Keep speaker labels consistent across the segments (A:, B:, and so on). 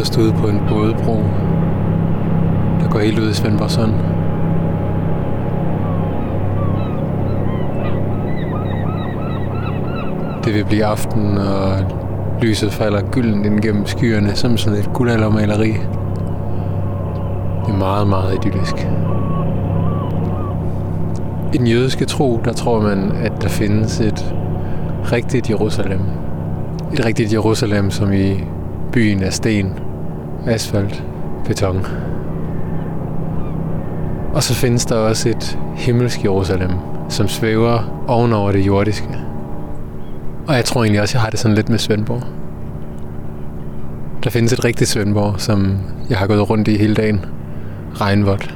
A: yderst ude på en bådebro, der går helt ud i Svendborg Sund. Det vil blive aften, og lyset falder gylden ind gennem skyerne som sådan et guldaldermaleri. Det er meget, meget idyllisk. I den jødiske tro, der tror man, at der findes et rigtigt Jerusalem. Et rigtigt Jerusalem, som i byen af sten, asfalt, beton. Og så findes der også et himmelsk Jerusalem, som svæver ovenover det jordiske. Og jeg tror egentlig også, jeg har det sådan lidt med Svendborg. Der findes et rigtigt Svendborg, som jeg har gået rundt i hele dagen. Regnvådt.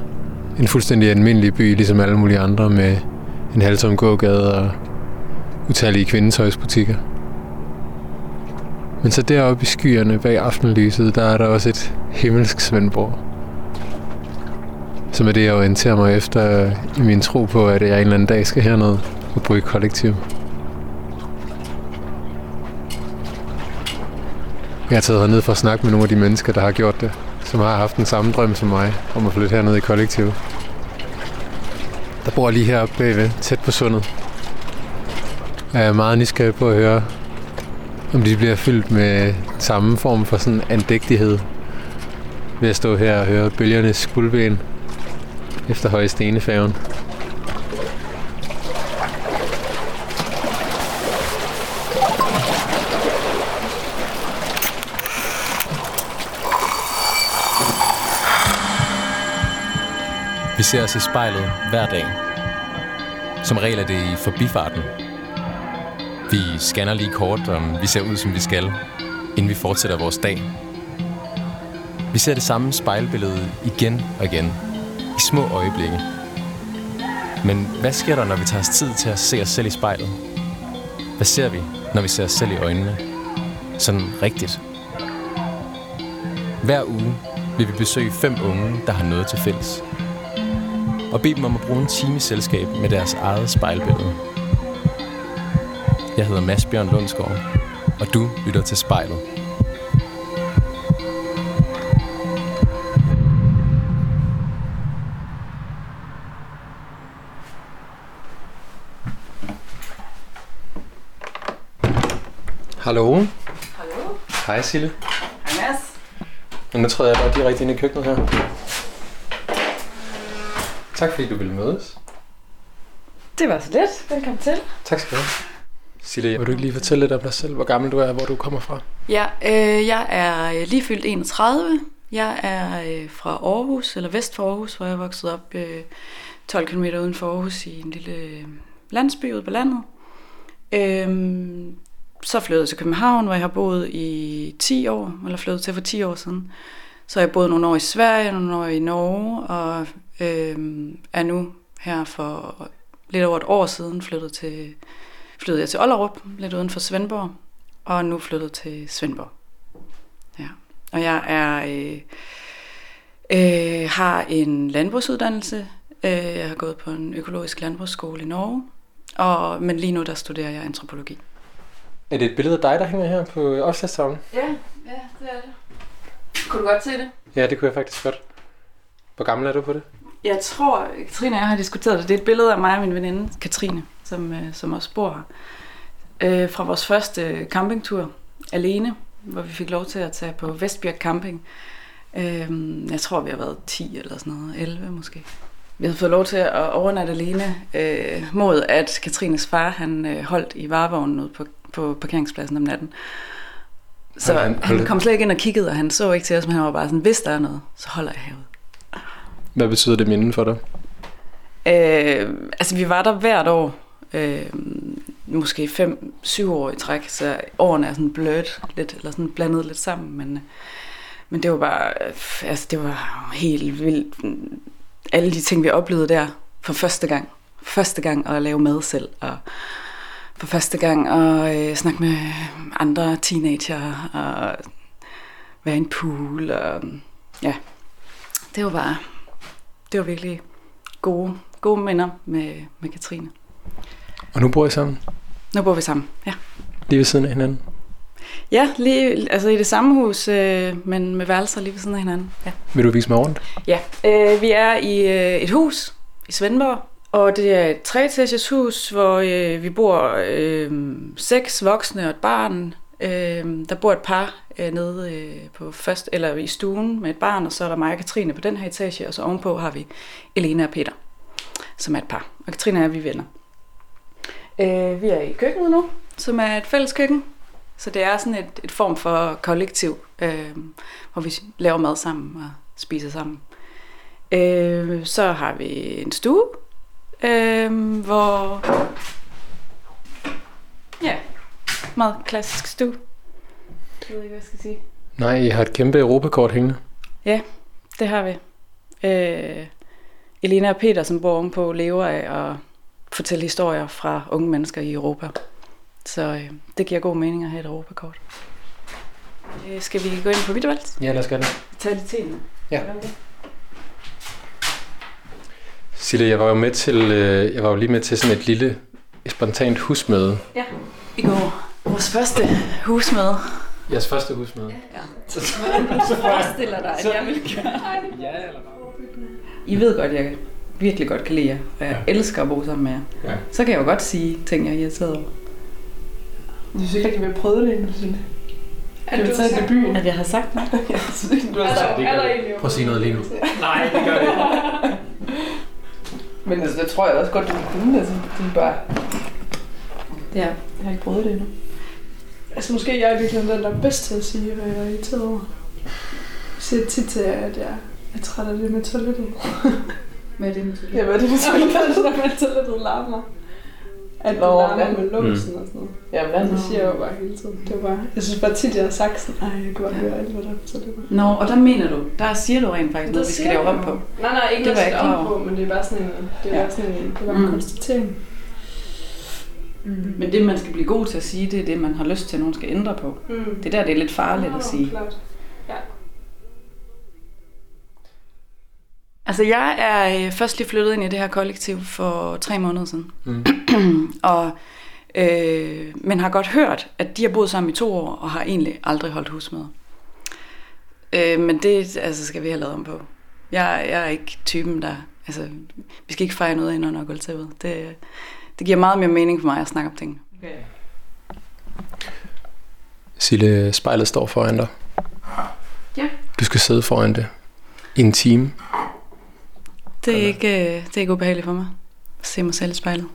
A: En fuldstændig almindelig by, ligesom alle mulige andre, med en halvtom gågade og utallige kvindetøjsbutikker. Men så deroppe i skyerne bag aftenlyset, der er der også et himmelsk Svendborg. Som er det, jeg orienterer mig efter i min tro på, at jeg en eller anden dag skal herned og bo i kollektiv. Jeg har taget herned for at snakke med nogle af de mennesker, der har gjort det. Som har haft den samme drøm som mig, om at flytte herned i kollektiv. Der bor lige heroppe bagved, tæt på sundet. Jeg er meget nysgerrig på at høre, om de bliver fyldt med samme form for sådan andægtighed. Ved at stå her og høre bølgernes skuldben efter høje stenefærgen.
B: Vi ser os i spejlet hver dag. Som regel er det i forbifarten. Vi scanner lige kort, om vi ser ud, som vi skal, inden vi fortsætter vores dag. Vi ser det samme spejlbillede igen og igen, i små øjeblikke. Men hvad sker der, når vi tager os tid til at se os selv i spejlet? Hvad ser vi, når vi ser os selv i øjnene? Sådan rigtigt. Hver uge vil vi besøge fem unge, der har noget til fælles og bede dem om at bruge en time i selskab med deres eget spejlbillede. Jeg hedder Mads Bjørn Lundsgaard, og du lytter til spejlet.
A: Hallo.
C: Hallo?
A: Hej Sille.
C: Hej Mads.
A: Og nu træder jeg bare direkte ind i køkkenet her. Tak fordi du ville mødes.
C: Det var så lidt. Velkommen til.
A: Tak skal du have. Silje, vil du ikke lige fortælle lidt om dig selv, hvor gammel du er, hvor du kommer fra?
C: Ja, øh, jeg er lige fyldt 31. Jeg er øh, fra Aarhus, eller vest for Aarhus, hvor jeg er vokset op øh, 12 km uden for Aarhus i en lille øh, landsby ude på landet. Øh, så flyttede jeg til København, hvor jeg har boet i 10 år, eller flyttet til for 10 år siden. Så har jeg boet nogle år i Sverige, nogle år i Norge, og øh, er nu her for lidt over et år siden flyttet, til, flyttede jeg til Ollerup, lidt uden for Svendborg, og nu flyttet til Svendborg. Ja. Og jeg er øh, øh, har en landbrugsuddannelse. Øh, jeg har gået på en økologisk landbrugsskole i Norge, og, men lige nu der studerer jeg antropologi.
A: Er det et billede af dig, der hænger her på opslagstavlen?
C: Ja, ja, det er det. Kunne du godt se det?
A: Ja, det kunne jeg faktisk godt. Hvor gammel er du på det?
C: Jeg tror, Katrine og jeg har diskuteret det. Det er et billede af mig og min veninde, Katrine, som, øh, som også bor her. Øh, fra vores første campingtur alene, hvor vi fik lov til at tage på Vestbjerg Camping. Øh, jeg tror, vi har været 10 eller sådan noget, 11 måske. Vi havde fået lov til at overnatte alene øh, mod, at Katrines far han øh, holdt i varevognen ude på, på parkeringspladsen om natten. Så
A: Hold-
C: han,
A: hold-
C: han kom slet ikke ind og kiggede, og han så ikke til os, men han var bare sådan, hvis der er noget, så holder jeg herude.
A: Hvad betyder det minde for dig?
C: Øh, altså, vi var der hvert år. Øh, måske 5-7 år i træk, så årene er sådan blødt lidt, eller sådan blandet lidt sammen, men, øh, men det var bare, øh, altså det var helt vildt. Alle de ting, vi oplevede der for første gang. Første gang at lave mad selv, og for første gang at øh, snakke med andre teenager, og være i en pool, og ja, det var bare, det var virkelig gode, gode minder med, med Katrine.
A: Og nu bor I sammen?
C: Nu bor vi sammen, ja.
A: Lige ved siden af hinanden?
C: Ja, lige, altså i det samme hus, øh, men med værelser lige ved siden af hinanden. Ja,
A: Vil du vise mig rundt?
C: ja. Øh, vi er i øh, et hus i Svendborg, og det er et treetages hus, hvor øh, vi bor øh, seks voksne og et barn. Øh, der bor et par øh, nede øh, på først, eller i stuen med et barn, og så er der mig og Katrine på den her etage, og så ovenpå har vi Elena og Peter, som er et par. Og Katrine jeg, vi er venner. Øh, vi er i køkkenet nu, som er et fælles køkken. Så det er sådan et, et form for kollektiv, øh, hvor vi laver mad sammen og spiser sammen. Øh, så har vi en stue, øh, hvor... Ja, meget klassisk stue. Jeg ved ikke, hvad jeg skal sige.
A: Nej, I har et kæmpe Europakort hængende.
C: Ja, det har vi. Øh, Elena og Peter, som bor ovenpå, lever af at fortælle historier fra unge mennesker i Europa. Så øh, det giver god mening at have et Europakort. Øh, skal vi gå ind på Vittervald?
A: Ja, lad os gøre det.
C: Tag lidt te.
A: Ja. Sille, jeg var jo med til, øh, jeg var jo lige med til sådan et lille spontant husmøde.
C: Ja. I går. Vores første husmøde.
A: Jeres første husmøde.
C: Så forestiller dig, at jeg vil gøre.
A: Ja, eller
C: I ved godt, jeg virkelig godt kan lide jer, og jeg elsker at bo sammen med jer.
A: Ja.
C: Så kan jeg jo godt sige ting, jeg er irriteret over.
D: Du synes ikke rigtig, vi har prøvet det endnu, Sille.
C: At
D: du har taget debuten.
C: At jeg har sagt noget.
D: Jeg synes ikke, du har
A: Altså,
D: sagt
A: det gør det. Prøv at sige noget lige nu. Nej, det gør det ikke.
D: Men altså, det tror jeg også godt, du kan kunne. Altså, det er bare...
C: Ja.
D: Jeg har ikke prøvet det endnu.
E: Altså måske jeg er virkelig den, der er bedst til at sige, hvad jeg er irriteret over. Jeg siger tit til jer, at jeg er træt af det med toilettet.
C: Hvad er det med
E: Ja, hvad er det med toilettet? Det der med, at toilettet larmer. At det
D: Nå,
E: larmer
D: vand.
E: med låsen og sådan noget.
D: Ja, hvad
E: Det siger jeg jo bare hele tiden. Det var bare, jeg synes bare tit, jeg har sagt sådan, ej, jeg kan bare høre alt, hvad der er på toilettet.
C: Nå, og der mener du, der siger du rent faktisk noget, vi skal lave om på.
E: Nej, nej, ikke
C: Det
E: noget,
C: var
E: jeg skal
C: over.
E: på, men det er bare sådan en, det er
C: Ja.
E: bare sådan en, det er bare en
C: Mm.
E: konstatering.
C: Mm. Men det, man skal blive god til at sige, det er det, man har lyst til, at nogen skal ændre på.
E: Mm.
C: Det er der, det er lidt farligt at sige.
E: Klart.
C: Altså, jeg er øh, først lige flyttet ind i det her kollektiv for tre måneder siden.
A: Mm.
C: og, øh, men har godt hørt, at de har boet sammen i to år, og har egentlig aldrig holdt husmøder. Øh, men det altså, skal vi have lavet om på. Jeg, jeg er ikke typen, der... Altså, vi skal ikke fejre noget ind under gulvtæppet. Det, det giver meget mere mening for mig at snakke om tingene. Okay.
A: Sille, spejlet står foran dig.
C: Ja.
A: Du skal sidde foran det i en time.
C: Det er, ikke, øh, det er ikke ubehageligt for mig at se mig selv i spejlet.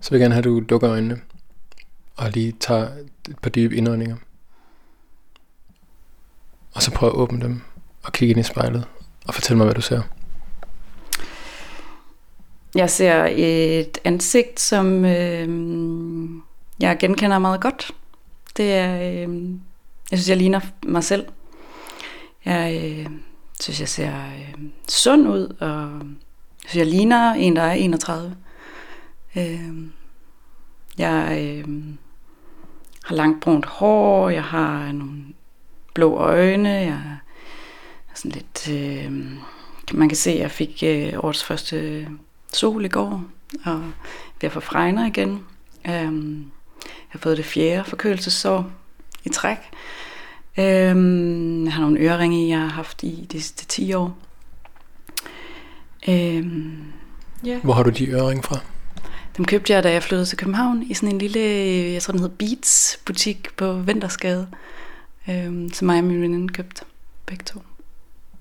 A: Så vil jeg gerne have, at du lukker øjnene og lige tager et par dybe indåndinger. Og så prøv at åbne dem og kigge ind i spejlet og fortæl mig, hvad du ser.
C: Jeg ser et ansigt, som øh, jeg genkender meget godt. Det er, øh, jeg synes, jeg ligner mig selv. Jeg øh, synes, jeg ser øh, sund ud, og jeg synes, jeg ligner en, der er 31. Øh, jeg øh, har langt brunt hår, jeg har nogle blå øjne, jeg er sådan lidt... Øh, man kan se, at jeg fik øh, årets første sol i går, og vi har fregner igen. Øh, jeg har fået det fjerde forkølelsesår i træk. Um, jeg har nogle øreringe, jeg har haft i de sidste 10 år. Um, ja.
A: Hvor har du de øring fra?
C: Dem købte jeg, da jeg flyttede til København, i sådan en lille, jeg tror den hedder Beats butik på Ventersgade, um, som mig og min veninde købte begge to.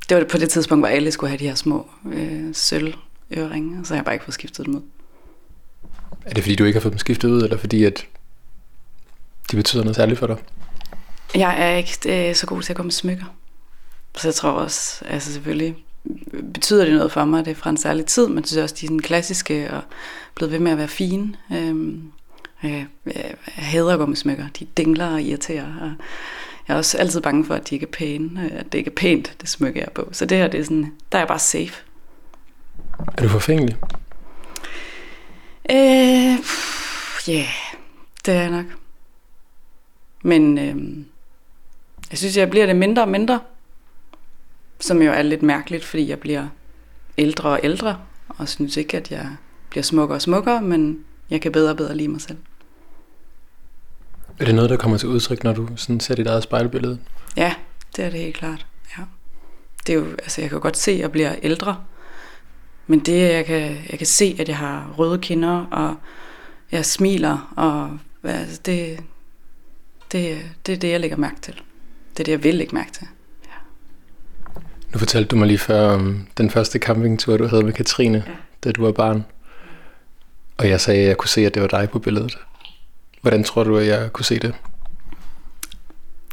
C: Det var på det tidspunkt, hvor alle skulle have de her små øh, sølv øreringe, og så har jeg bare ikke fået skiftet dem ud.
A: Er det fordi, du ikke har fået dem skiftet ud, eller fordi, at de betyder noget særligt for dig?
C: Jeg er ikke øh, så god til at med smykker. Så jeg tror også, altså selvfølgelig betyder det noget for mig, det er fra en særlig tid, men synes også, de er sådan klassiske og blevet ved med at være fine. Øhm, jeg, jeg, jeg hader at gå med smykker. De dingler og irriterer, og jeg er også altid bange for, at de ikke er pæne, øh, at det ikke er pænt, det smykke jeg er på. Så det her, det er sådan, der er jeg bare safe.
A: Er du forfængelig?
C: Øh, ja, yeah, det er jeg nok. Men øh, jeg synes, jeg bliver det mindre og mindre. Som jo er lidt mærkeligt, fordi jeg bliver ældre og ældre. Og synes ikke, at jeg bliver smukkere og smukkere, men jeg kan bedre og bedre lide mig selv.
A: Er det noget, der kommer til udtryk, når du sådan ser dit eget spejlbillede?
C: Ja, det er det helt klart. Ja. Det er jo, altså jeg kan godt se, at jeg bliver ældre. Men det, jeg kan, jeg kan se, at jeg har røde kinder, og jeg smiler, og altså, det, det, det er det, jeg lægger mærke til. Det er det, jeg vil lægge mærke til.
A: Nu fortalte du mig lige før om den første campingtur, du havde med Katrine,
C: Ja.
A: da du var barn. Og jeg sagde, at jeg kunne se, at det var dig på billedet. Hvordan tror du, at jeg kunne se det?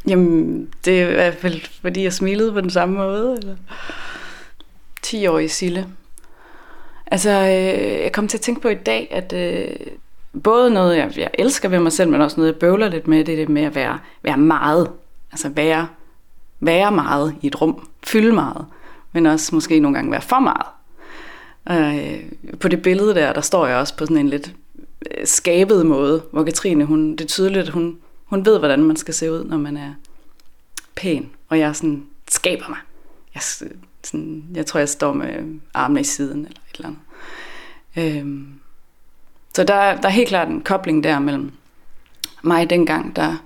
C: Jamen, det er i hvert fald, fordi jeg smilede på den samme måde. Eller? 10-årige Sille. Altså, øh, jeg kom til at tænke på i dag, at øh, både noget, jeg, jeg elsker ved mig selv, men også noget, jeg bøvler lidt med, det er det med at være, være meget. Altså være, være meget i et rum. Fylde meget. Men også måske nogle gange være for meget. Øh, på det billede der, der står jeg også på sådan en lidt øh, skabet måde, hvor Katrine, hun, det er tydeligt, at hun, hun ved, hvordan man skal se ud, når man er pæn. Og jeg sådan skaber mig. Jeg, sådan, jeg tror, jeg står med armene i siden, eller et eller andet. Øhm, så der, der er helt klart en kobling der mellem mig dengang, der,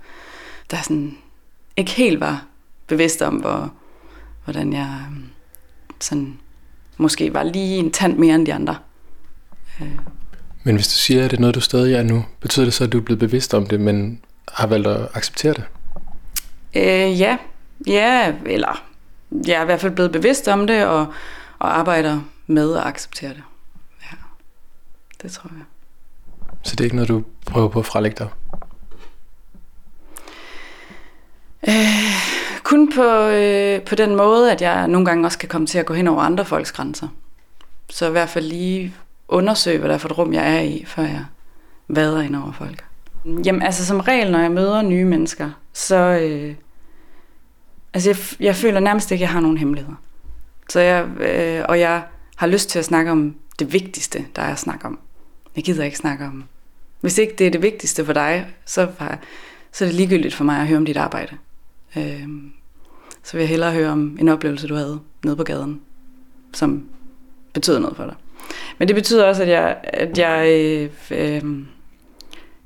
C: der sådan ikke helt var bevidst om, hvor, hvordan jeg øhm, sådan, måske var lige en tand mere end de andre. Øh,
A: Men hvis du siger, at det er noget, du stadig er nu, betyder det så, at du er blevet bevidst om det, men har valgt at acceptere det?
C: Øh, ja, ja, eller jeg er i hvert fald blevet bevidst om det, og, og arbejder med at acceptere det. Ja, det tror jeg.
A: Så det er ikke noget, du prøver på at frelægge dig?
C: Øh, kun på, øh, på den måde, at jeg nogle gange også kan komme til at gå hen over andre folks grænser. Så i hvert fald lige undersøge, hvad der er for et rum, jeg er i, før jeg vader ind over folk. Jamen altså som regel, når jeg møder nye mennesker, så... Øh, altså jeg, jeg føler nærmest ikke, at jeg har nogen hemmeligheder. Så jeg, øh, og jeg har lyst til at snakke om det vigtigste, der er at snakke om. Jeg gider ikke snakke om... Hvis ikke det er det vigtigste for dig, så, så er det ligegyldigt for mig at høre om dit arbejde. Øh, så vil jeg hellere høre om en oplevelse, du havde nede på gaden, som betød noget for dig. Men det betyder også, at jeg, at jeg øh, øhm,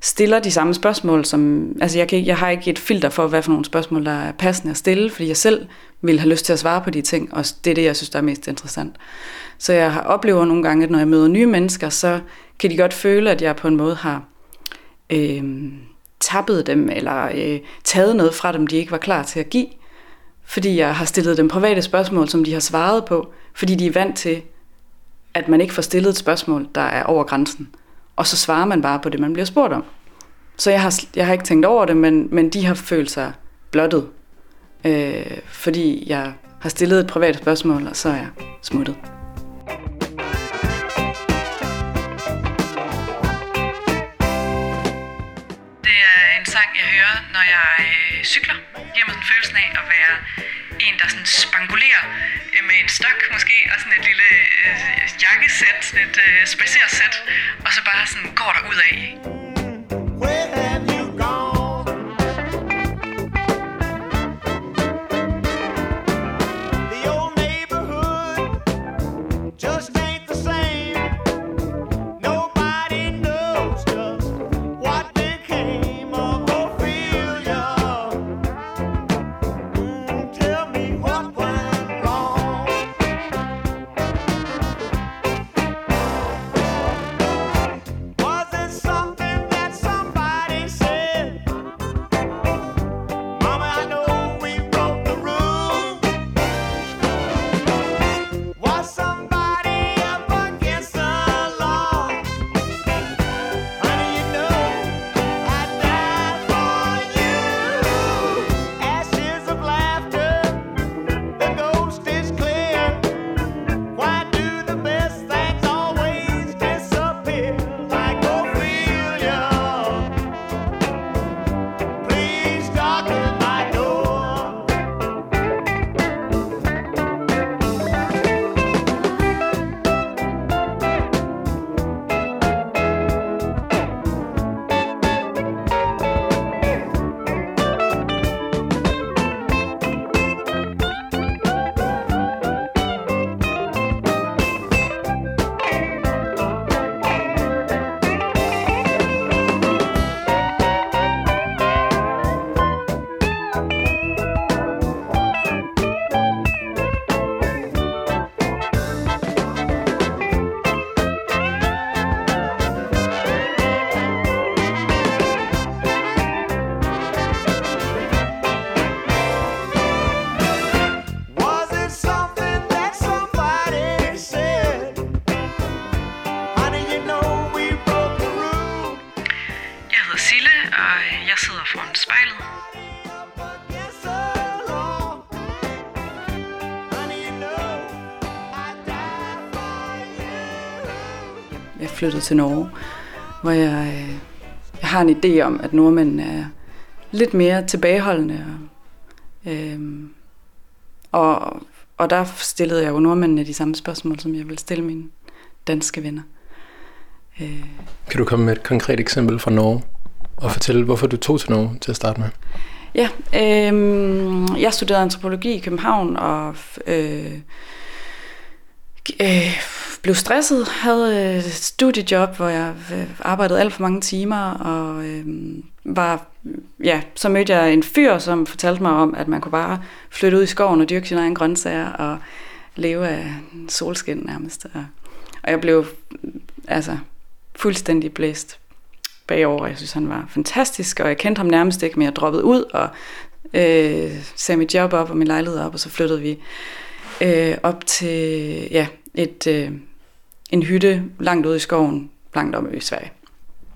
C: stiller de samme spørgsmål, som, altså jeg, kan, ikke- jeg har ikke et filter for, hvad for nogle spørgsmål, der er passende at stille, fordi jeg selv vil have lyst til at svare på de ting, og det er det, jeg synes, der er mest interessant. Så jeg har- oplever nogle gange, at når jeg møder nye mennesker, så kan de godt føle, at jeg på en måde har øh, tappet dem, eller øh, taget noget fra dem, de ikke var klar til at give, fordi jeg har stillet dem private spørgsmål, som de har svaret på, fordi de er vant til, at man ikke får stillet et spørgsmål, der er over grænsen. Og så svarer man bare på det, man bliver spurgt om. Så jeg har, jeg har ikke tænkt over det, men, men de har følt sig blottet, øh, fordi jeg har stillet et privat spørgsmål, og så er jeg smuttet. Når jeg øh, cykler. Giver mig sådan følelsen af at være en, der sådan spangulerer øh, med en stok måske, og sådan et lille øh, jakkesæt, sådan et øh, spacersæt, og så bare sådan går der ud af.
F: Mm,
C: jeg flyttede til Norge, hvor jeg, øh, jeg har en idé om, at nordmænd er lidt mere tilbageholdende. Og, øh, og, og der stillede jeg jo nordmændene de samme spørgsmål, som jeg vil stille mine danske venner. Øh,
A: Kan du komme med et konkret eksempel fra Norge? Og fortælle, hvorfor du tog til Norge til at starte med?
C: Ja, øh, jeg studerede antropologi i København og øh, øh, blev stresset, havde et studiejob, hvor jeg øh, arbejdede alt for mange timer, og øh, var, ja, så mødte jeg en fyr, som fortalte mig om, at man kunne bare flytte ud i skoven og dyrke sine egne grøntsager og leve af solskin nærmest. Og, og jeg blev altså fuldstændig blæst bagover. Jeg synes, han var fantastisk, og jeg kendte ham nærmest ikke, men jeg droppede ud og øh, sagde mit job op og min lejlighed op, og så flyttede vi øh, op til ja, et, øh, en hytte langt ude i skoven, langt om i Sverige.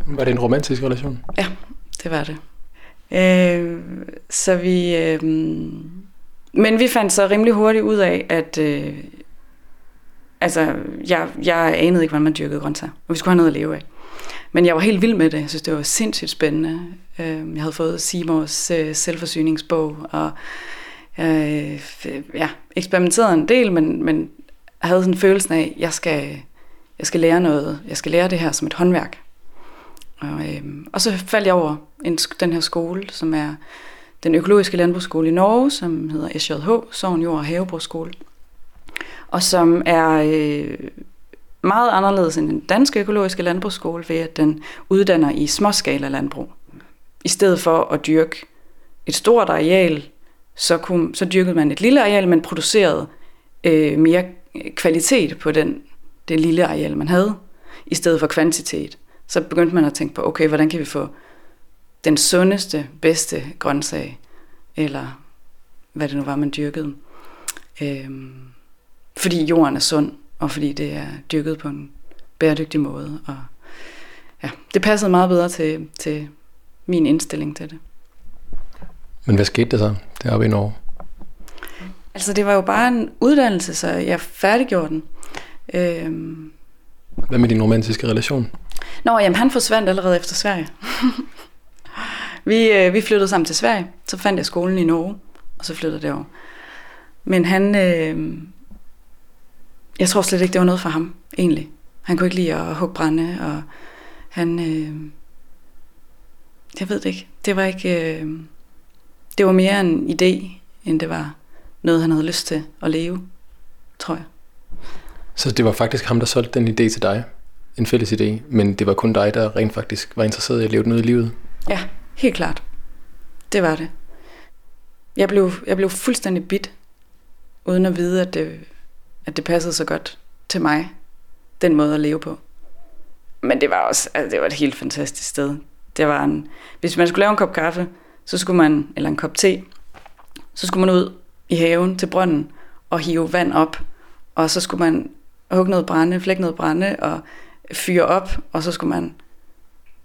A: Var det en romantisk relation?
C: Ja, det var det. Øh, så vi... Øh, men vi fandt så rimelig hurtigt ud af, at... Øh, altså, jeg, jeg anede ikke, hvordan man dyrkede grøntsager. Og vi skulle have noget at leve af. Men jeg var helt vild med det. Jeg synes, det var sindssygt spændende. Øh, jeg havde fået Simors øh, selvforsyningsbog, og øh, ja, eksperimenteret en del, men, men havde sådan følelsen af, at jeg skal, jeg skal lære noget. Jeg skal lære det her som et håndværk. Og, øh, og så faldt jeg over en, den her skole, som er den økologiske landbrugsskole i Norge, som hedder SJH, Sogn Jord og Havebrugsskole. Og som er øh, meget anderledes end den danske økologiske landbrugsskole, ved at den uddanner i småskala landbrug. I stedet for at dyrke et stort areal, så, kunne, så dyrkede man et lille areal, men producerede øh, mere kvalitet på den, det lille areal, man havde, i stedet for kvantitet. Så begyndte man at tænke på, okay, hvordan kan vi få den sundeste, bedste grøntsag, eller hvad det nu var, man dyrkede. Øhm, fordi jorden er sund, og fordi det er dyrket på en bæredygtig måde. Og ja, det passede meget bedre til, til min indstilling til det.
A: Men hvad skete der så deroppe i Norge?
C: Altså det var jo bare en uddannelse, så jeg færdiggjorde den. Øhm,
A: Hvad med din romantiske relation?
C: Nå, jamen han forsvandt allerede efter Sverige. vi, øh, vi flyttede sammen til Sverige, så fandt jeg skolen i Norge, og så flyttede jeg derover. Men han, øh, jeg tror slet ikke, det var noget for ham, egentlig. Han kunne ikke lide at hugge brænde, og han, øh, jeg ved det ikke, det var ikke, øh, det var mere en idé, end det var noget, han havde lyst til at leve, tror jeg.
A: Så det var faktisk ham, der solgte den idé til dig? En fælles idé, men det var kun dig, der rent faktisk var interesseret i at leve den ud i livet?
C: Ja, helt klart. Det var det. Jeg blev, jeg blev fuldstændig bit, uden at vide, at det, at det passede så godt til mig, den måde at leve på. Men det var også, altså det var et helt fantastisk sted. Det var en, hvis man skulle lave en kop kaffe, så skulle man, eller en kop te, så skulle man ud i haven til brønden og hive vand op, og så skulle man hugge noget brænde, flække noget brænde og fyre op, og så skulle man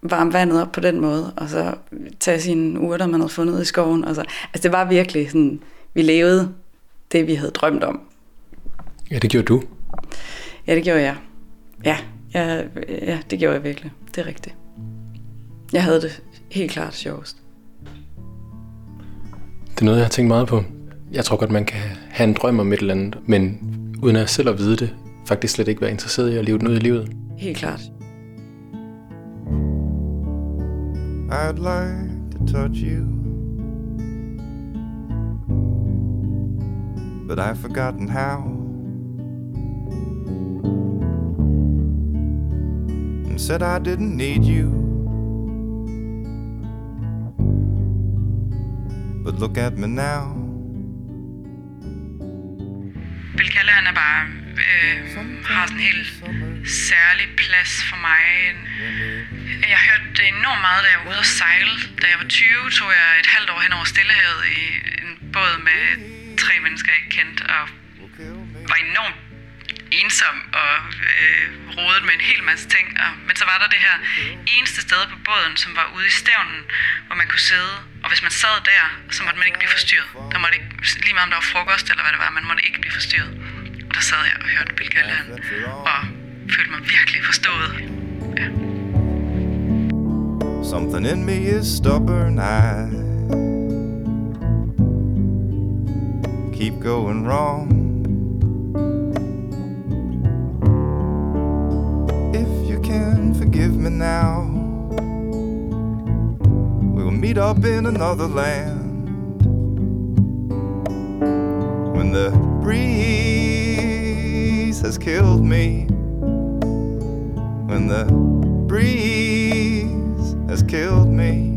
C: varme vandet op på den måde, og så tage sine urter, man havde fundet i skoven. Og så. Altså det var virkelig sådan, vi levede det, vi havde drømt om.
A: Ja, det gjorde du.
C: Ja, det gjorde jeg. Ja, ja, ja det gjorde jeg virkelig. Det er rigtigt. Jeg havde det helt klart sjovest.
A: Det er noget, jeg har tænkt meget på. Jeg tror godt, man kan have en drøm om et eller andet, men uden at selv at vide det, faktisk slet ikke være interesseret i at leve den ud i livet.
C: Helt klart.
F: I'd like to touch you. But I've forgotten how. And said I didn't need you. But look at me now.
C: Bill Callahan er bare, øh, har sådan en helt særlig plads for mig. Jeg hørte det enormt meget, da jeg var ude at sejle. Da jeg var 20, tog jeg et halvt år hen over Stillehavet i en båd med tre mennesker, jeg ikke kendte, og var enormt ensom og øh, rodet med en hel masse ting. Og, men så var der det her eneste sted på båden, som var ude i stævnen, hvor man kunne sidde. Og hvis man sad der, så måtte man ikke blive forstyrret. Der måtte ikke, lige meget om der var frokost eller hvad det var, man måtte ikke blive forstyrret. Der sad jeg og hørte Bill Callahan og følte mig virkelig forstået.
G: Something in me is stubborn. I keep going wrong. If you can forgive me now, we'll meet up in another land. When the breeze has killed me, when the breeze has killed me.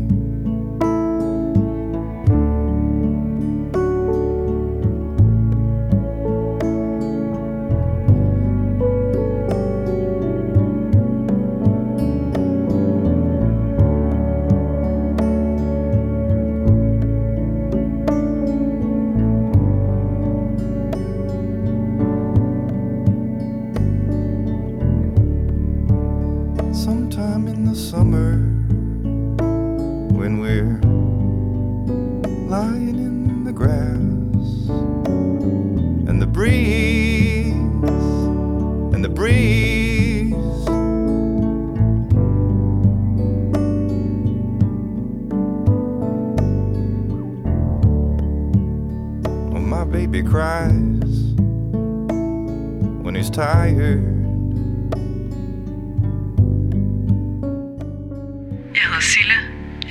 C: Hedder Sille.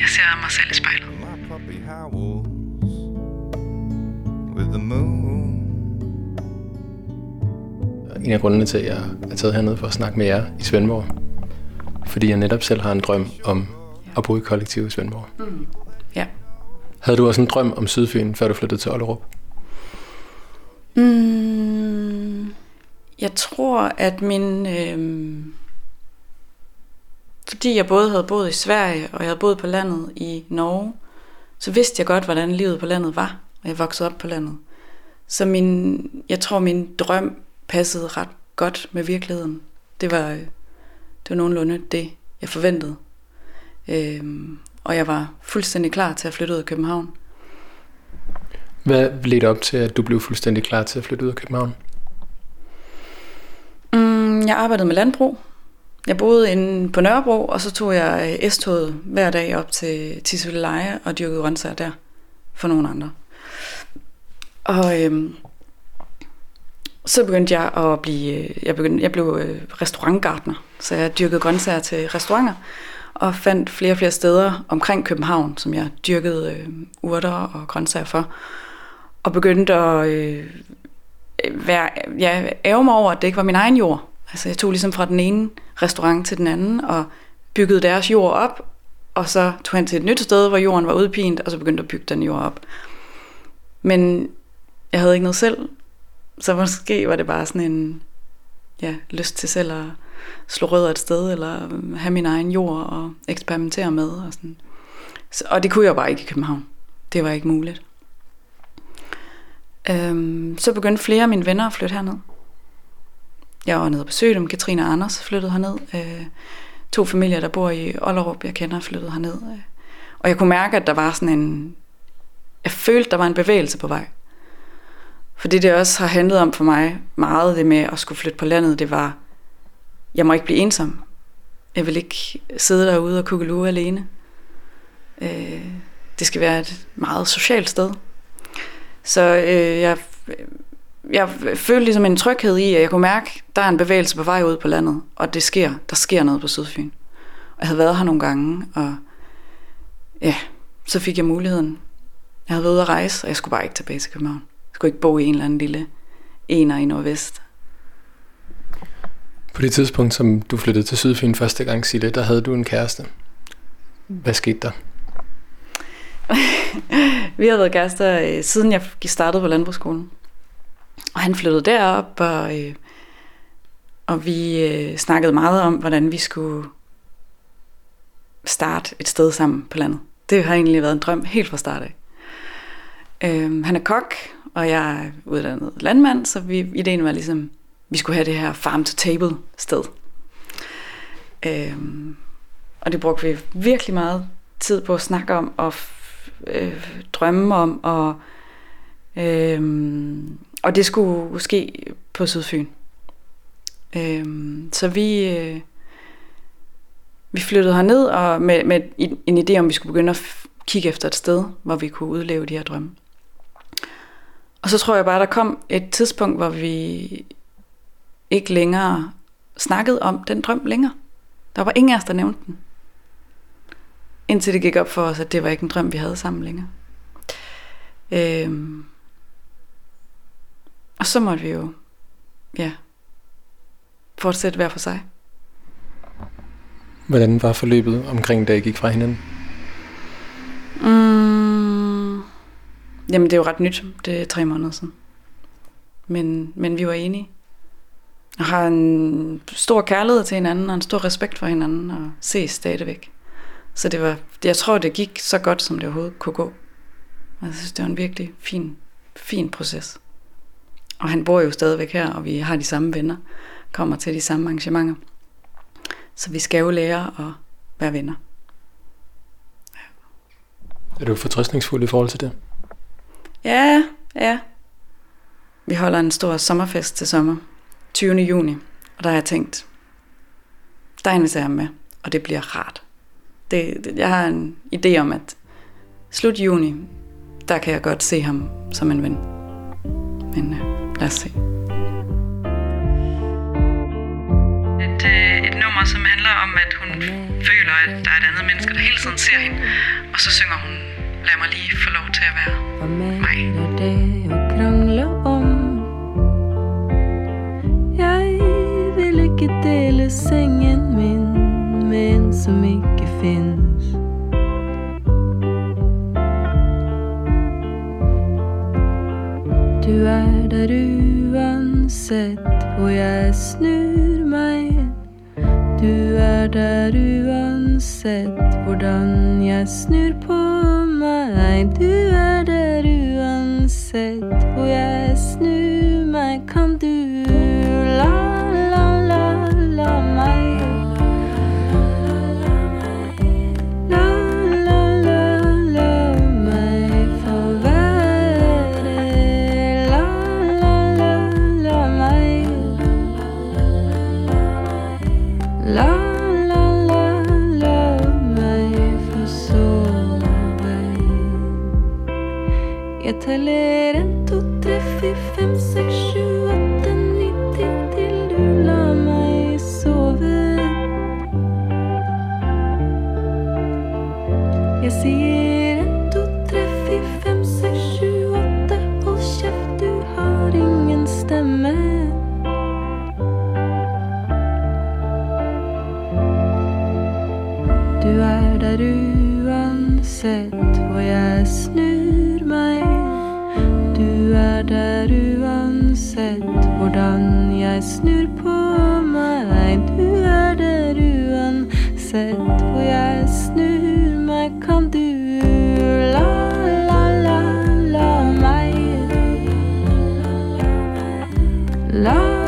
C: Jeg ser mig selv i spejlet.
G: My puppy howls with the moon.
A: En af grundene til, at jeg er taget hernede for at snakke med jer i Svendborg, fordi jeg netop selv har en drøm om at bo i kollektiv i Svendborg.
C: Ja.
A: Havde du også en drøm om Sydfyn, før du flyttede til Ollerup?
C: Mm, jeg tror, at min... Øh, fordi jeg både havde boet i Sverige, og jeg havde boet på landet i Norge, så vidste jeg godt, hvordan livet på landet var, og jeg voksede op på landet. Så min, jeg tror, min drøm passede ret godt med virkeligheden. Det var, øh, det var nogenlunde det, jeg forventede. Øhm, og jeg var fuldstændig klar til at flytte ud af København.
A: Hvad ledte op til, at du blev fuldstændig klar til at flytte ud af København?
C: Mm, jeg arbejdede med landbrug. Jeg boede inde på Nørrebro, og så tog jeg øh, S-toget hver dag op til Tisvildeleje og dyrkede grøntsager der for nogle andre. Og øhm, så begyndte jeg at blive, øh, jeg, begyndte, jeg blev øh, restaurantgartner, så jeg dyrkede grøntsager til restauranter, og fandt flere og flere steder omkring København, som jeg dyrkede øh, urter og grøntsager for, og begyndte at øh, øh være, ja, ærge mig over, at det ikke var min egen jord. Altså jeg tog ligesom fra den ene restaurant til den anden, og byggede deres jord op, og så tog han til et nyt sted, hvor jorden var udpint, og så begyndte at bygge den jord op. Men jeg havde ikke noget selv, så måske var det bare sådan en ja, lyst til selv at slå rødder et sted, eller have min egen jord og eksperimentere med. Og, sådan. Så, og det kunne jeg bare ikke i København. Det var ikke muligt. Øhm, så begyndte flere af mine venner at flytte herned. Jeg var nede og besøgte dem. Katrine og Anders flyttede herned. Øh, to familier, der bor i Ollerup, jeg kender, flyttede herned. Øh. Og jeg kunne mærke, at der var sådan en... Jeg følte, der var en bevægelse på vej. Fordi det også har handlet om for mig meget det med at skulle flytte på landet, det var, jeg må ikke blive ensom. Jeg vil ikke sidde derude og kukkelue alene. Øh, det skal være et meget socialt sted. Så øh, jeg, jeg følte ligesom en tryghed i, at jeg kunne mærke, der er en bevægelse på vej ud på landet, og det sker. Der sker noget på Sydfyn. Og jeg havde været her nogle gange, og ja, så fik jeg muligheden. Jeg havde været ude at rejse, og jeg skulle bare ikke tilbage til København. Jeg skulle ikke bo i en eller anden lille ener i Nordvest.
A: På det tidspunkt, som du flyttede til Sydfyn første gang, Sille, der havde du en kæreste. Hvad skete der?
C: Vi har været kærester, øh, siden jeg startede på landbrugsskolen. Og han flyttede derop, og, øh, og vi øh, snakkede meget om, hvordan vi skulle starte et sted sammen på landet. Det har egentlig været en drøm helt fra start af. Øh, han er kok, og jeg er uddannet landmand, så vi, ideen var ligesom, vi skulle have det her farm-to-table sted. Øh, og det brugte vi virkelig meget tid på at snakke om, og øh, drømme om, og, øh, og det skulle ske på Sydfyn. Øhm, så vi, øh, vi flyttede herned og med, med en idé om, vi skulle begynde at kigge efter et sted, hvor vi kunne udleve de her drømme. Og så tror jeg bare, der kom et tidspunkt, hvor vi ikke længere snakkede om den drøm længere. Der var ingen af os, der nævnte den. Indtil det gik op for os, at det var ikke en drøm, vi havde sammen længere. Øhm. Og så måtte vi jo, ja, fortsætte hver for sig.
B: Hvordan var forløbet omkring, da I gik fra hinanden?
C: Mm. Jamen, det er jo ret nyt. Det er tre måneder siden. Men, men vi var enige. Og har en stor kærlighed til hinanden, og en stor respekt for hinanden, og ses stadigvæk. Så det var, jeg tror, det gik så godt, som det overhovedet kunne gå. Og jeg synes, det var en virkelig fin, fin proces. Og han bor jo stadigvæk her, og vi har de samme venner, kommer til de samme arrangementer. Så vi skal jo lære at være venner.
B: Er du fortrøstningsfuld i forhold til det?
C: Ja, ja. Vi holder en stor sommerfest til sommer. 20. juni. Og der har jeg tænkt, der inviterer jeg med, og det bliver rart. Det, det, jeg har en idé om, at slut juni, der kan jeg godt se ham som en ven. Men øh, lad os se. Et, øh, et nummer, som handler om, at hun føler, at der er et andet menneske, der hele tiden ser hende. Og så synger hun, lad mig lige få lov til at være mig.
H: menar det att krångla om? Jeg vil ikke dele sengen min med en som ikke findes. Uansett hvor jeg snur meg. Du er der uansett hvordan jeg snur
B: love.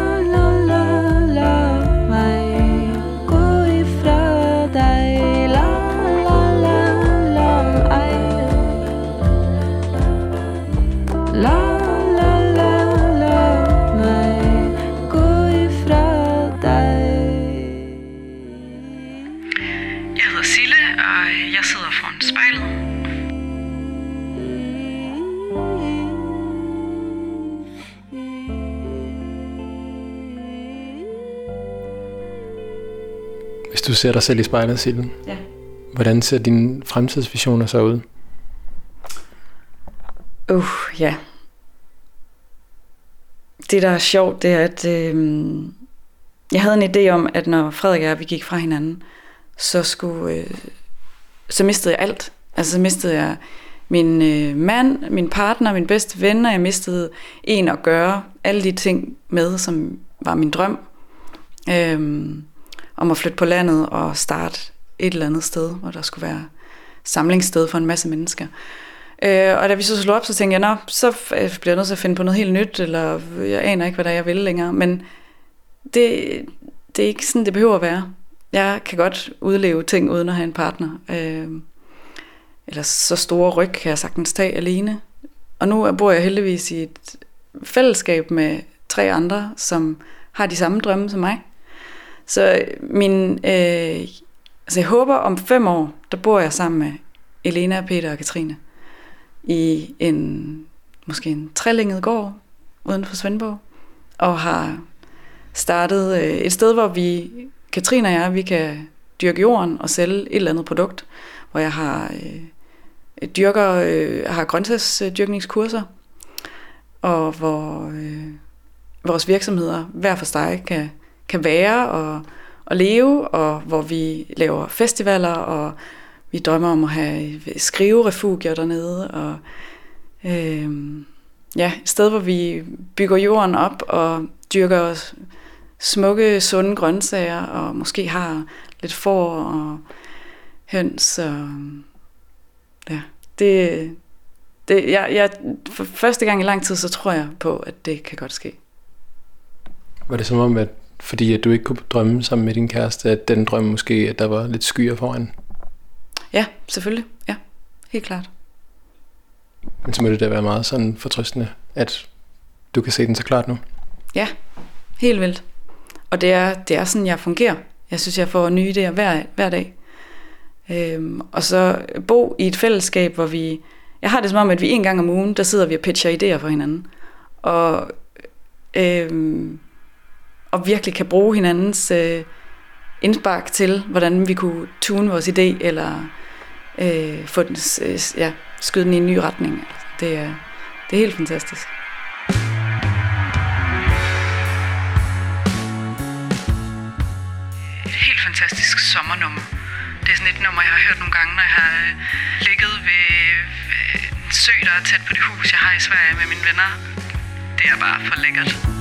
B: Ser dig selv i spejlet, Silden,
C: Ja.
B: hvordan ser dine fremtidsvisioner så ud?
C: Uh, ja. Det, der er sjovt, det er, at øh, jeg havde en idé om, at når Frederik og jeg, vi gik fra hinanden, så skulle, øh, så mistede jeg alt. Altså, så mistede jeg min øh, mand, min partner, min bedste ven, og jeg mistede en at gøre alle de ting med, som var min drøm. Øhm, om at flytte på landet og starte et eller andet sted, hvor der skulle være samlingssted for en masse mennesker. Øh, og da vi så slog op, så tænkte jeg, nå, så øh, bliver jeg nødt til at finde på noget helt nyt, eller jeg aner ikke, hvad der er, jeg vil længere. Men det, det er ikke sådan, det behøver at være. Jeg kan godt udleve ting uden at have en partner. Øh, eller så store ryg kan jeg sagtens tage alene. Og nu bor jeg heldigvis i et fællesskab med tre andre, som har de samme drømme som mig. Så min øh, altså jeg håber om fem år, der bor jeg sammen med Elena, Peter og Katrine i en, måske en trælænget gård uden for Svendborg, og har startet øh, et sted, hvor vi, Katrine og jeg, vi kan dyrke jorden og sælge et eller andet produkt, hvor jeg har øh, dyrker, øh, har grøntsagsdyrkningskurser, og hvor øh, vores virksomheder hver for sig kan, kan være og, og leve, og hvor vi laver festivaler, og vi drømmer om at have skriverefugier dernede, og øh, ja, et sted, hvor vi bygger jorden op og dyrker smukke, sunde grøntsager, og måske har lidt får og høns. Og, ja, det, det, jeg, jeg, for første gang i lang tid, så tror jeg på, at det kan godt ske.
A: Var det som om, at fordi at du ikke kunne drømme sammen med din kæreste, at den drøm måske, at der var lidt skyer foran?
C: Ja, selvfølgelig. Ja, helt klart.
A: Men så må det da være meget sådan fortrøstende, at du kan se den så klart nu.
C: Ja, helt vildt. Og det er, det er sådan, jeg fungerer. Jeg synes, jeg får nye idéer hver, hver dag. Øhm, og så bo i et fællesskab, hvor vi... Jeg har det som om, at vi en gang om ugen, der sidder vi og pitcher idéer for hinanden. Og, øhm, og virkelig kan bruge hinandens øh, indspark til, hvordan vi kunne tune vores idé, eller øh, få den, øh, ja, skyde den i en ny retning. Det er, det er helt fantastisk. Et helt fantastisk sommernummer. Det er sådan et nummer, jeg har hørt nogle gange, når jeg har øh, ligget ved, ved en sø, der er tæt på det hus, jeg har i Sverige med mine venner. Det er bare for lækkert.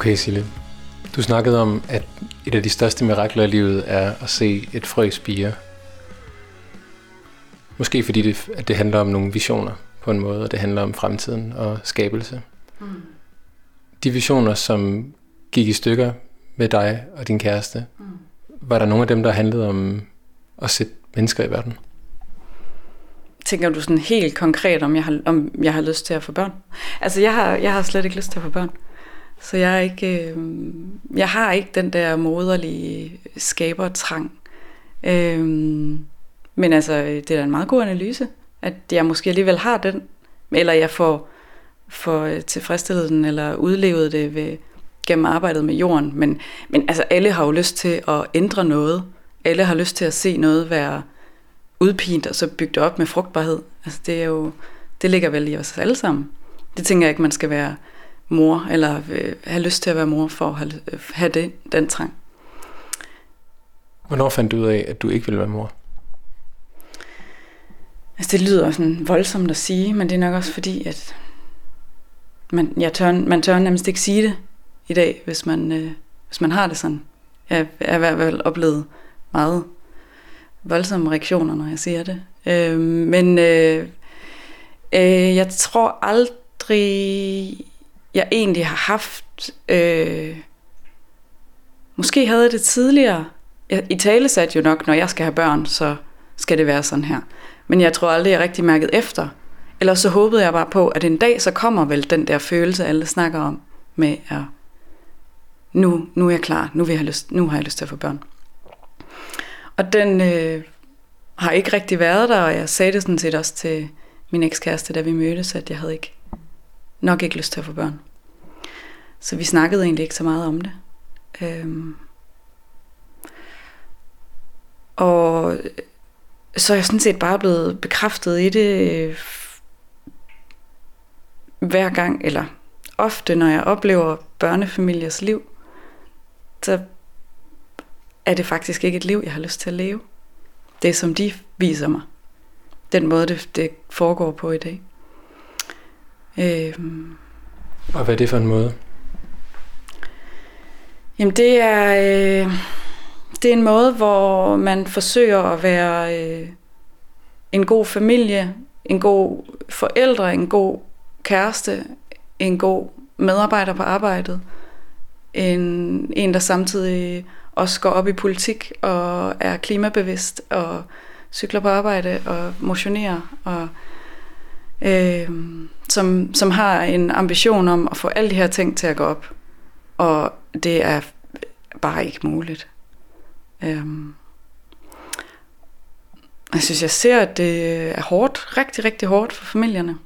A: Okay, Sille. Du snakkede om, at et af de største mirakler i livet er at se et frø spire. Måske fordi det, at det handler om nogle visioner på en måde, og det handler om fremtiden og skabelse. Mm. De visioner, som gik i stykker med dig og din kæreste, mm. var der nogle af dem, der handlede om at sætte mennesker i verden?
C: Tænker du sådan helt konkret, om jeg har, om jeg har lyst til at få børn? Altså, jeg har, jeg har slet ikke lyst til at få børn. Så jeg, er ikke, øh, jeg har ikke den der moderlige skabertrang. Øh, men altså, det er da en meget god analyse, at jeg måske alligevel har den, eller jeg får, får øh, tilfredsstillet den, eller udlevet det ved, gennem arbejdet med jorden. Men, men altså, alle har jo lyst til at ændre noget. Alle har lyst til at se noget være udpint og så bygget op med frugtbarhed. Altså, det er jo, det ligger vel i os alle sammen. Det tænker jeg ikke, man skal være mor, eller øh, have lyst til at være mor for at have, have det, den trang.
A: Hvornår fandt du ud af, at du ikke ville være mor?
C: Altså det lyder sådan voldsomt at sige, men det er nok også fordi, at man, jeg tør, man tør nærmest ikke sige det i dag, hvis man, øh, hvis man har det sådan. Jeg har i hvert fald oplevet meget voldsomme reaktioner, når jeg siger det. Øh, men øh, øh, jeg tror aldrig, jeg egentlig har haft... Øh, måske havde jeg det tidligere. Jeg, I tale satte jo nok, når jeg skal have børn, så skal det være sådan her. Men jeg tror aldrig, jeg rigtig mærket efter. Eller så håbede jeg bare på, at en dag så kommer vel den der følelse, alle snakker om, med at nu, nu er jeg klar, nu, vil jeg have lyst, nu har jeg lyst til at få børn. Og den øh, har ikke rigtig været der, og jeg sagde det sådan set også til min ekskæreste, da vi mødtes, at jeg havde ikke nok ikke lyst til at få børn. Så vi snakkede egentlig ikke så meget om det. Øhm. Og så er jeg sådan set bare blevet bekræftet i det øh, hver gang, eller ofte, når jeg oplever børnefamiliers liv, så er det faktisk ikke et liv, jeg har lyst til at leve. Det, som de viser mig. Den måde, det, det foregår på i dag. Øhm.
A: Og hvad er det for en måde?
C: Jamen det er, øh, det er en måde, hvor man forsøger at være øh, en god familie, en god forældre, en god kæreste, en god medarbejder på arbejdet, en, en der samtidig også går op i politik og er klimabevidst og cykler på arbejde og motionerer og øh, som, som har en ambition om at få alle de her ting til at gå op. Og det er bare ikke muligt. Øhm. Jeg synes, jeg ser, at det er hårdt, rigtig, rigtig hårdt for familierne.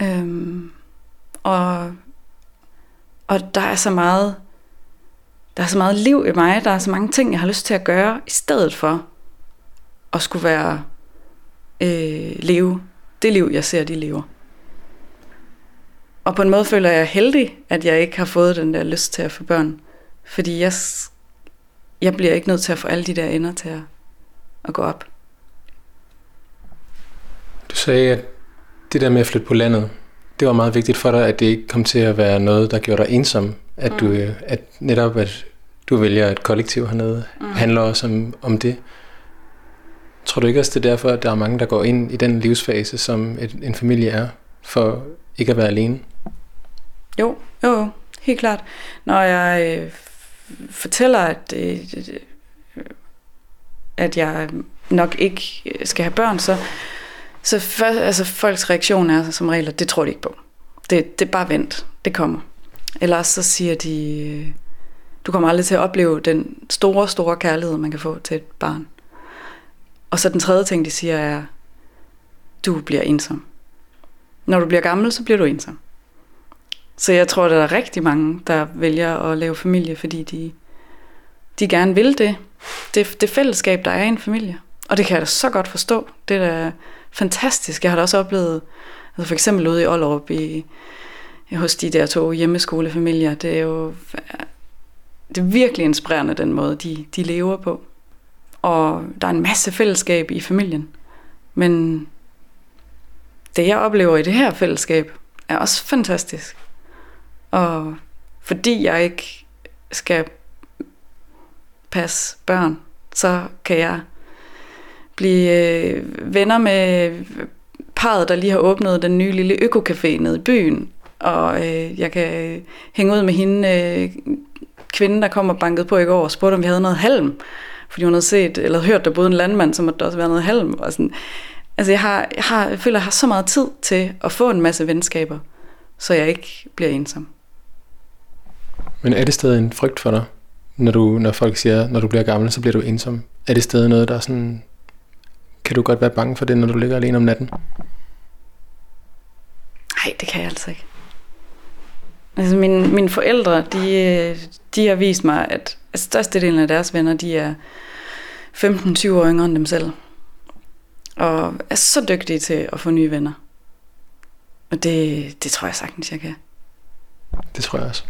C: Øhm. Og, og der er så meget, der er så meget liv i mig, der er så mange ting, jeg har lyst til at gøre, i stedet for at skulle være øh, leve det liv, jeg ser, de lever. Og på en måde føler jeg heldig, at jeg ikke har fået den der lyst til at få børn. Fordi jeg, jeg bliver ikke nødt til at få alle de der ender til at, at gå op.
A: Du sagde, at det der med at flytte på landet, det var meget vigtigt for dig, at det ikke kom til at være noget, der gjorde dig ensom. At, mm. du, at netop, at du vælger et kollektiv hernede, mm. handler også om, om det. Tror du ikke også, det er derfor, at der er mange, der går ind i den livsfase, som et, en familie er, for ikke at være alene?
C: Jo, jo, helt klart. Når jeg øh, fortæller, at, øh, at jeg nok ikke skal have børn, så, så for, altså, folks reaktion er altså som regel, at det tror de ikke på. Det, det er bare vent, det kommer. Ellers så siger de, øh, du kommer aldrig til at opleve den store, store kærlighed, man kan få til et barn. Og så den tredje ting, de siger er, du bliver ensom. Når du bliver gammel, så bliver du ensom. Så jeg tror, der er rigtig mange, der vælger at lave familie, fordi de, de gerne vil det. det, det fællesskab, der er i en familie. Og det kan jeg da så godt forstå. Det er da fantastisk. Jeg har da også oplevet, altså for eksempel ude i Aalrup, i, hos de der to hjemmeskolefamilier, det er jo det er virkelig inspirerende, den måde, de, de lever på. Og der er en masse fællesskab i familien. Men det, jeg oplever i det her fællesskab, er også fantastisk. Og fordi jeg ikke skal passe børn, så kan jeg blive øh, venner med parret, der lige har åbnet den nye lille økokafé nede i byen. Og øh, jeg kan hænge ud med hende, øh, kvinden, der kom og bankede på i går og spurgte, om vi havde noget halm. Fordi hun havde set, eller hørt, der boede en landmand, så måtte der også være noget halm. Og sådan. Altså jeg, har, jeg, har, jeg føler, jeg har så meget tid til at få en masse venskaber, så jeg ikke bliver ensom.
A: Men er det stadig en frygt for dig, når, du, når folk siger, når du bliver gammel, så bliver du ensom? Er det stadig noget, der er sådan... Kan du godt være bange for det, når du ligger alene om natten?
C: Nej, det kan jeg altså ikke. Altså mine, mine forældre, de, de har vist mig, at størstedelen af deres venner, de er 15-20 år yngre end dem selv. Og er så dygtige til at få nye venner. Og det, det tror jeg sagtens, jeg kan.
A: Det tror jeg også.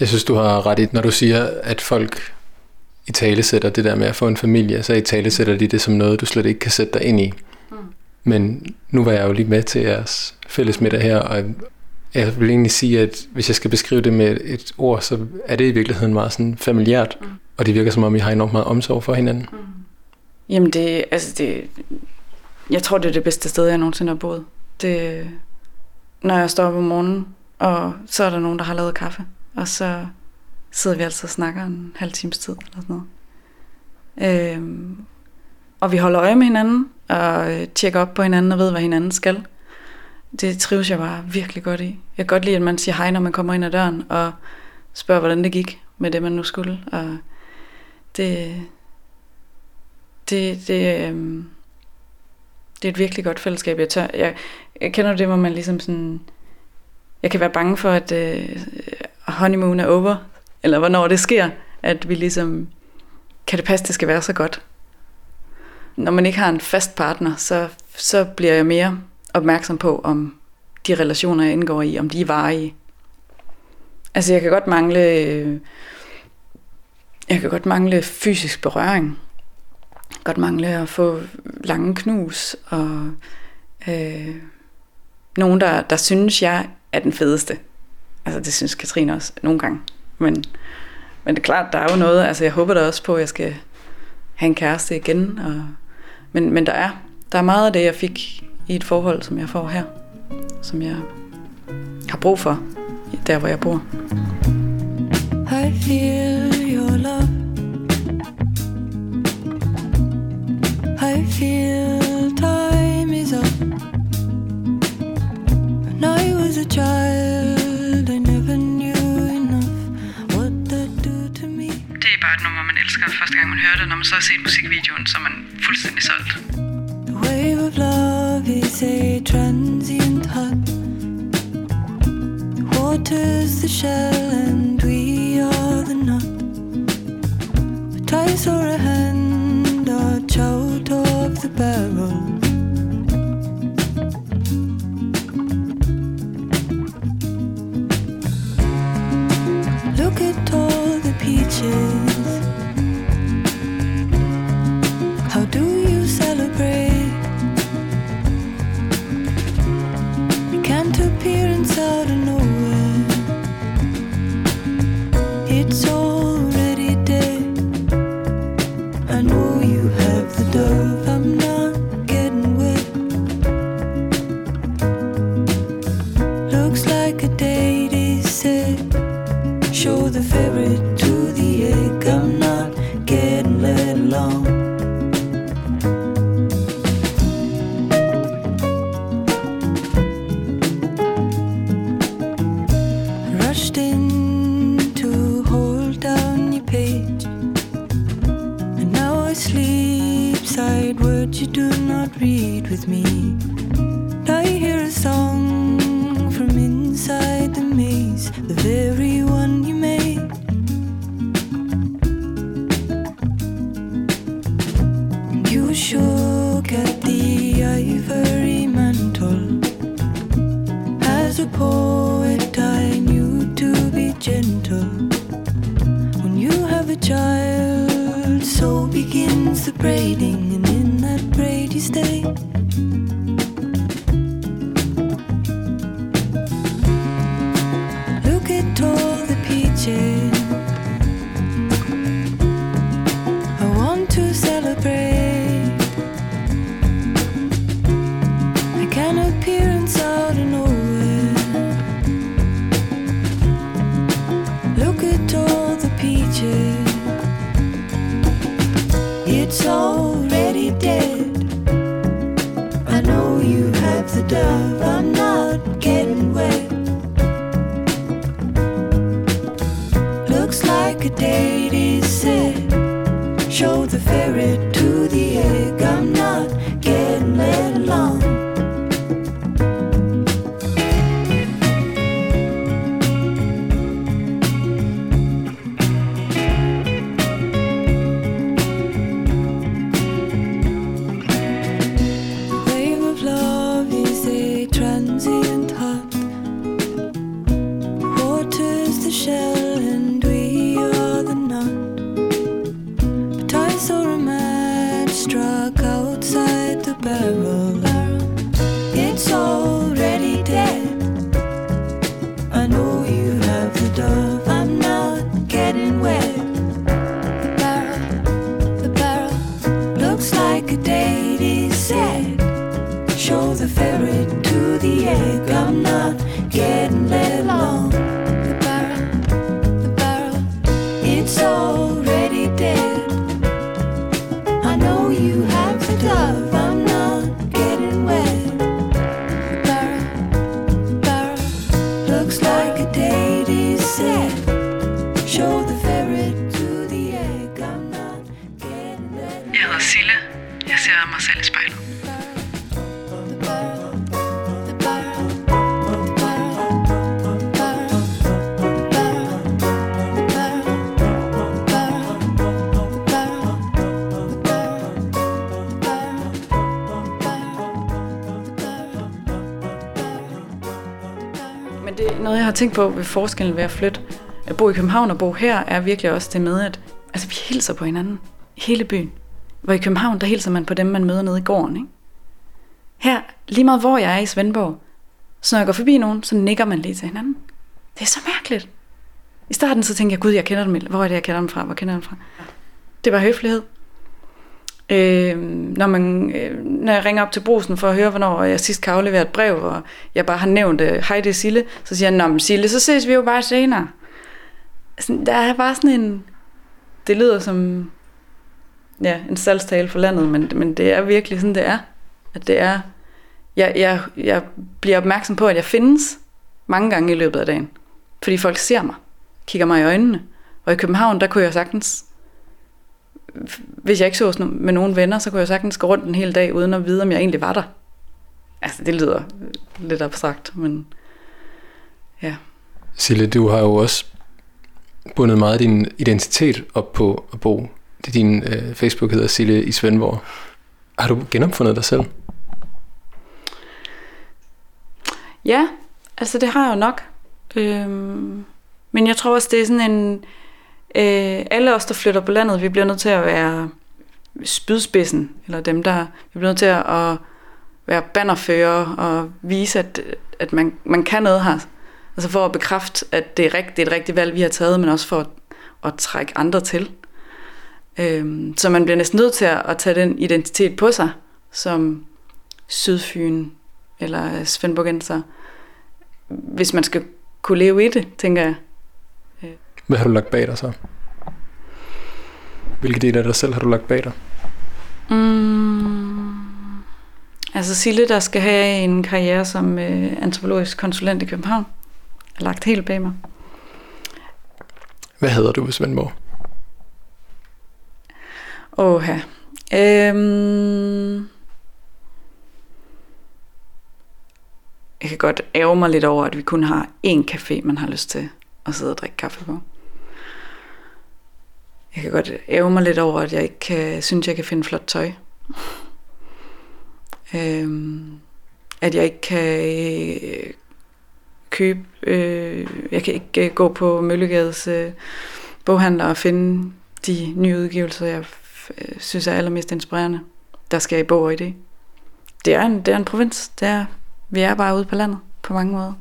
A: Jeg synes, du har ret i, når du siger, at folk i tale sætter det der med at få en familie, så i tale sætter de det som noget, du slet ikke kan sætte dig ind i. Men nu var jeg jo lige med til jeres fælles middag her, og jeg vil egentlig sige, at hvis jeg skal beskrive det med et ord, så er det i virkeligheden meget sådan familiært, mm. og det virker som om, I har enormt meget omsorg for hinanden. Mm.
C: Jamen det, altså det, jeg tror det er det bedste sted, jeg nogensinde har boet. Det, når jeg står op om morgenen, og så er der nogen, der har lavet kaffe, og så sidder vi altså og snakker en halv times tid, eller sådan noget. Øhm, og vi holder øje med hinanden, og øh, tjekker op på hinanden, og ved, hvad hinanden skal. Det trives jeg bare virkelig godt i. Jeg kan godt lide, at man siger hej, når man kommer ind ad døren, og spørger, hvordan det gik med det, man nu skulle. Og det, det, det, øhm, det er et virkelig godt fællesskab. Jeg, tør, jeg, jeg kender det, hvor man ligesom sådan... Jeg kan være bange for, at øh, honeymoon er over, eller hvornår det sker, at vi ligesom... Kan det passe, det skal være så godt? Når man ikke har en fast partner, så, så bliver jeg mere opmærksom på, om de relationer, jeg indgår i, om de er varige. Altså, jeg kan godt mangle... Jeg kan godt mangle fysisk berøring. Godt mangle at få lange knus, og øh, nogen, der, der synes, jeg er den fedeste. Altså, det synes Katrine også nogle gange. Men, men det er klart, der er jo noget, altså jeg håber da også på, at jeg skal have en kæreste igen. Og, men, men der er, der er meget af det, jeg fik i et forhold, som jeg får her, som jeg har brug for, der hvor jeg bor. I feel your love I feel time is up When I was a child Det er bare et nummer, man elsker første gang man hører det. Når man så har set musikvideoen, så er man fuldstændig solgt. The wave of love is a transient hut The water's the shell and we are the nut The ties or a hand are out of the barrel. Jeg ser mig selv i spejlet. Men det er noget, jeg har tænkt på ved forskellen ved at flytte. At bo i København og bo her er virkelig også det med, at altså, vi hilser på hinanden. Hele byen. Hvor i København, der hilser man på dem, man møder nede i gården. Ikke? Her, lige meget hvor jeg er i Svendborg, så når jeg går forbi nogen, så nikker man lige til hinanden. Det er så mærkeligt. I starten så tænkte jeg, gud, jeg kender dem. Hvor er det, jeg kender dem fra? Hvor kender jeg dem fra? Det var høflighed. Øh, når, man, øh, når jeg ringer op til brusen for at høre, hvornår jeg sidst kan aflevere et brev, og jeg bare har nævnt, øh, hej det er Sille, så siger han, nå men Sille, så ses vi jo bare senere. Sådan, der er bare sådan en, det lyder som ja, en salgstale for landet, men, men det er virkelig sådan, det er. At det er, jeg, jeg, jeg bliver opmærksom på, at jeg findes mange gange i løbet af dagen. Fordi folk ser mig, kigger mig i øjnene. Og i København, der kunne jeg sagtens, hvis jeg ikke så med nogen venner, så kunne jeg sagtens gå rundt en hel dag, uden at vide, om jeg egentlig var der. Altså, det lyder lidt abstrakt, men ja.
A: Sille, du har jo også bundet meget af din identitet op på at bo. Det din øh, Facebook hedder Sille i Svendborg. Har du genopfundet dig selv?
C: Ja, altså det har jeg jo nok. Øhm, men jeg tror også, det er sådan en... Øh, alle os, der flytter på landet, vi bliver nødt til at være spydspidsen, eller dem, der... Vi bliver nødt til at være bannerfører og vise, at, at man, man kan noget her. Altså for at bekræfte, at det er, rigt, det er et rigtigt valg, vi har taget, men også for at, at trække andre til. Øhm, så man bliver næsten nødt til at, at tage den identitet på sig, som Sydfyn eller Svendborgenser, hvis man skal kunne leve i det, tænker jeg.
A: Hvad har du lagt bag dig så? Hvilke dele af dig selv har du lagt bag dig?
C: Mm, altså Sille, der skal have en karriere som øh, antropologisk konsulent i København, er lagt helt bag mig.
A: Hvad hedder du ved Svendborg?
C: Åh, øhm, Jeg kan godt ære mig lidt over, at vi kun har én café, man har lyst til at sidde og drikke kaffe på. Jeg kan godt ære mig lidt over, at jeg ikke kan, synes, jeg kan finde flot tøj. Øhm, at jeg ikke kan øh, købe, øh, jeg kan ikke øh, gå på Møllegades øh, boghandler og finde de nye udgivelser, jeg øh, synes er allermest inspirerende, der sker i bog og idé. Det er en, det er en provins. Det er, vi er bare ude på landet på mange måder.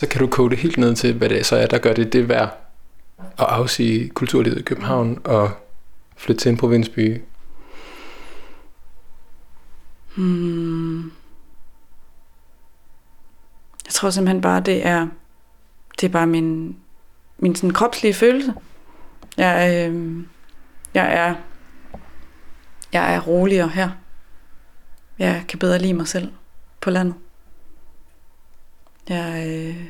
A: Så kan du kode det helt ned til, hvad det så er, der gør det det værd at afsige kulturlivet i København og flytte til en provinsby.
C: Hmm. Jeg tror simpelthen bare, det er, det er bare min, min sådan kropslige følelse. Jeg, øh, jeg er jeg er roligere her. Jeg kan bedre lide mig selv på landet. Jeg, øh,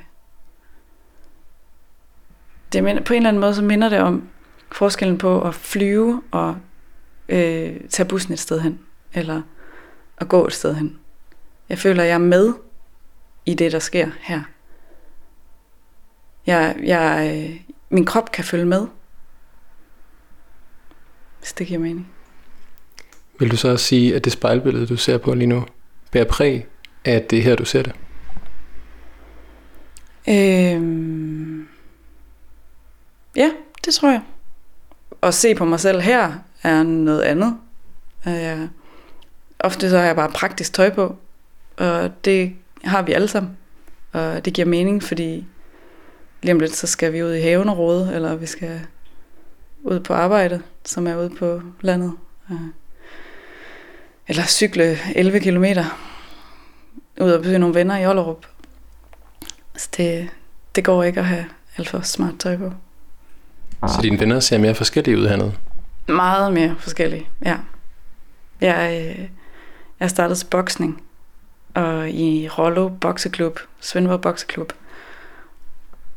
C: det minder, på en eller anden måde så minder det om forskellen på at flyve og øh, tage bussen et sted hen, eller at gå et sted hen. Jeg føler, jeg er med i det, der sker her. Jeg, jeg, øh, min krop kan følge med, hvis det giver mening.
A: Vil du så også sige, at det spejlbillede, du ser på lige nu, bærer præg af, at det er her, du ser det?
C: Øhm, ja, det tror jeg. At se på mig selv her er noget andet. Øh, ofte så har jeg bare praktisk tøj på, og det har vi alle sammen. Og det giver mening, fordi lige om lidt, så skal vi ud i haven og råde, eller vi skal ud på arbejde, som er ude på landet. Øh, eller cykle 11 kilometer ud og besøge nogle venner i Ollerup. Så det, det går ikke at have alt for smart tøj på.
A: Så dine venner ser mere forskellige ud hernede?
C: Meget mere forskellige, ja. Jeg, øh, jeg startede til boksning og i Rollo Bokseklub, Svendborg Bokseklub.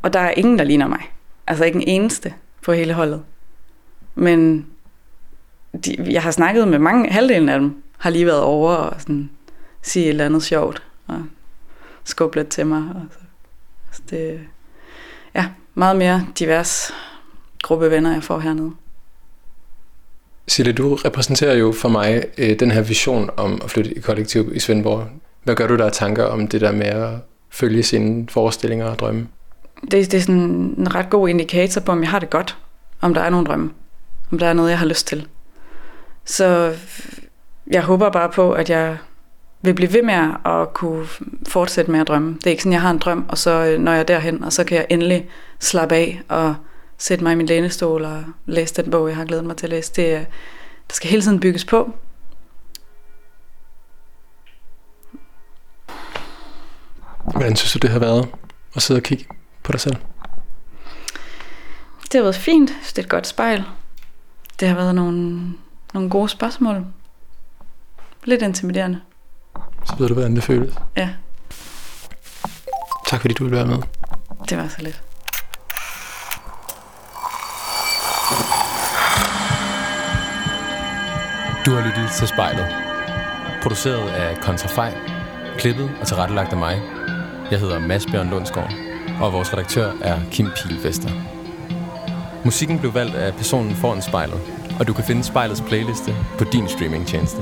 C: Og der er ingen, der ligner mig. Altså ikke en eneste på hele holdet. Men de, jeg har snakket med mange, halvdelen af dem har lige været over og sådan, sige et eller andet sjovt og skubbe lidt til mig. Og så, altså det, ja, meget mere divers gruppe venner, jeg får hernede.
A: Sille, du repræsenterer jo for mig øh, den her vision om at flytte i kollektiv i Svendborg. Hvad gør du der tanker om det der med at følge sine forestillinger og drømme?
C: Det, det er sådan en ret god indikator på, om jeg har det godt. Om der er nogle drømme. Om der er noget, jeg har lyst til. Så jeg håber bare på, at jeg vil blive ved med at kunne fortsætte med at drømme. Det er ikke sådan, jeg har en drøm, og så øh, når jeg er derhen, og så kan jeg endelig slappe af og sætte mig i min lænestol og læse den bog, jeg har glædet mig til at læse. Det, er, der skal hele tiden bygges på.
A: Hvordan synes du, det har været at sidde og kigge på dig selv?
C: Det har været fint. Det er et godt spejl. Det har været nogle, nogle gode spørgsmål. Lidt intimiderende.
A: Så ved du, hvordan det føles.
C: Ja,
A: Tak fordi du ville være med.
C: det var så lidt.
B: Du har lyttet til Spejlet. Produceret af Kontrafej. Klippet og tilrettelagt af mig. Jeg hedder Mads Bjørn Lundsgaard, og vores redaktør er Kim Pilfester. Musikken blev valgt af personen foran spejlet, og du kan finde spejlets playliste på din streamingtjeneste.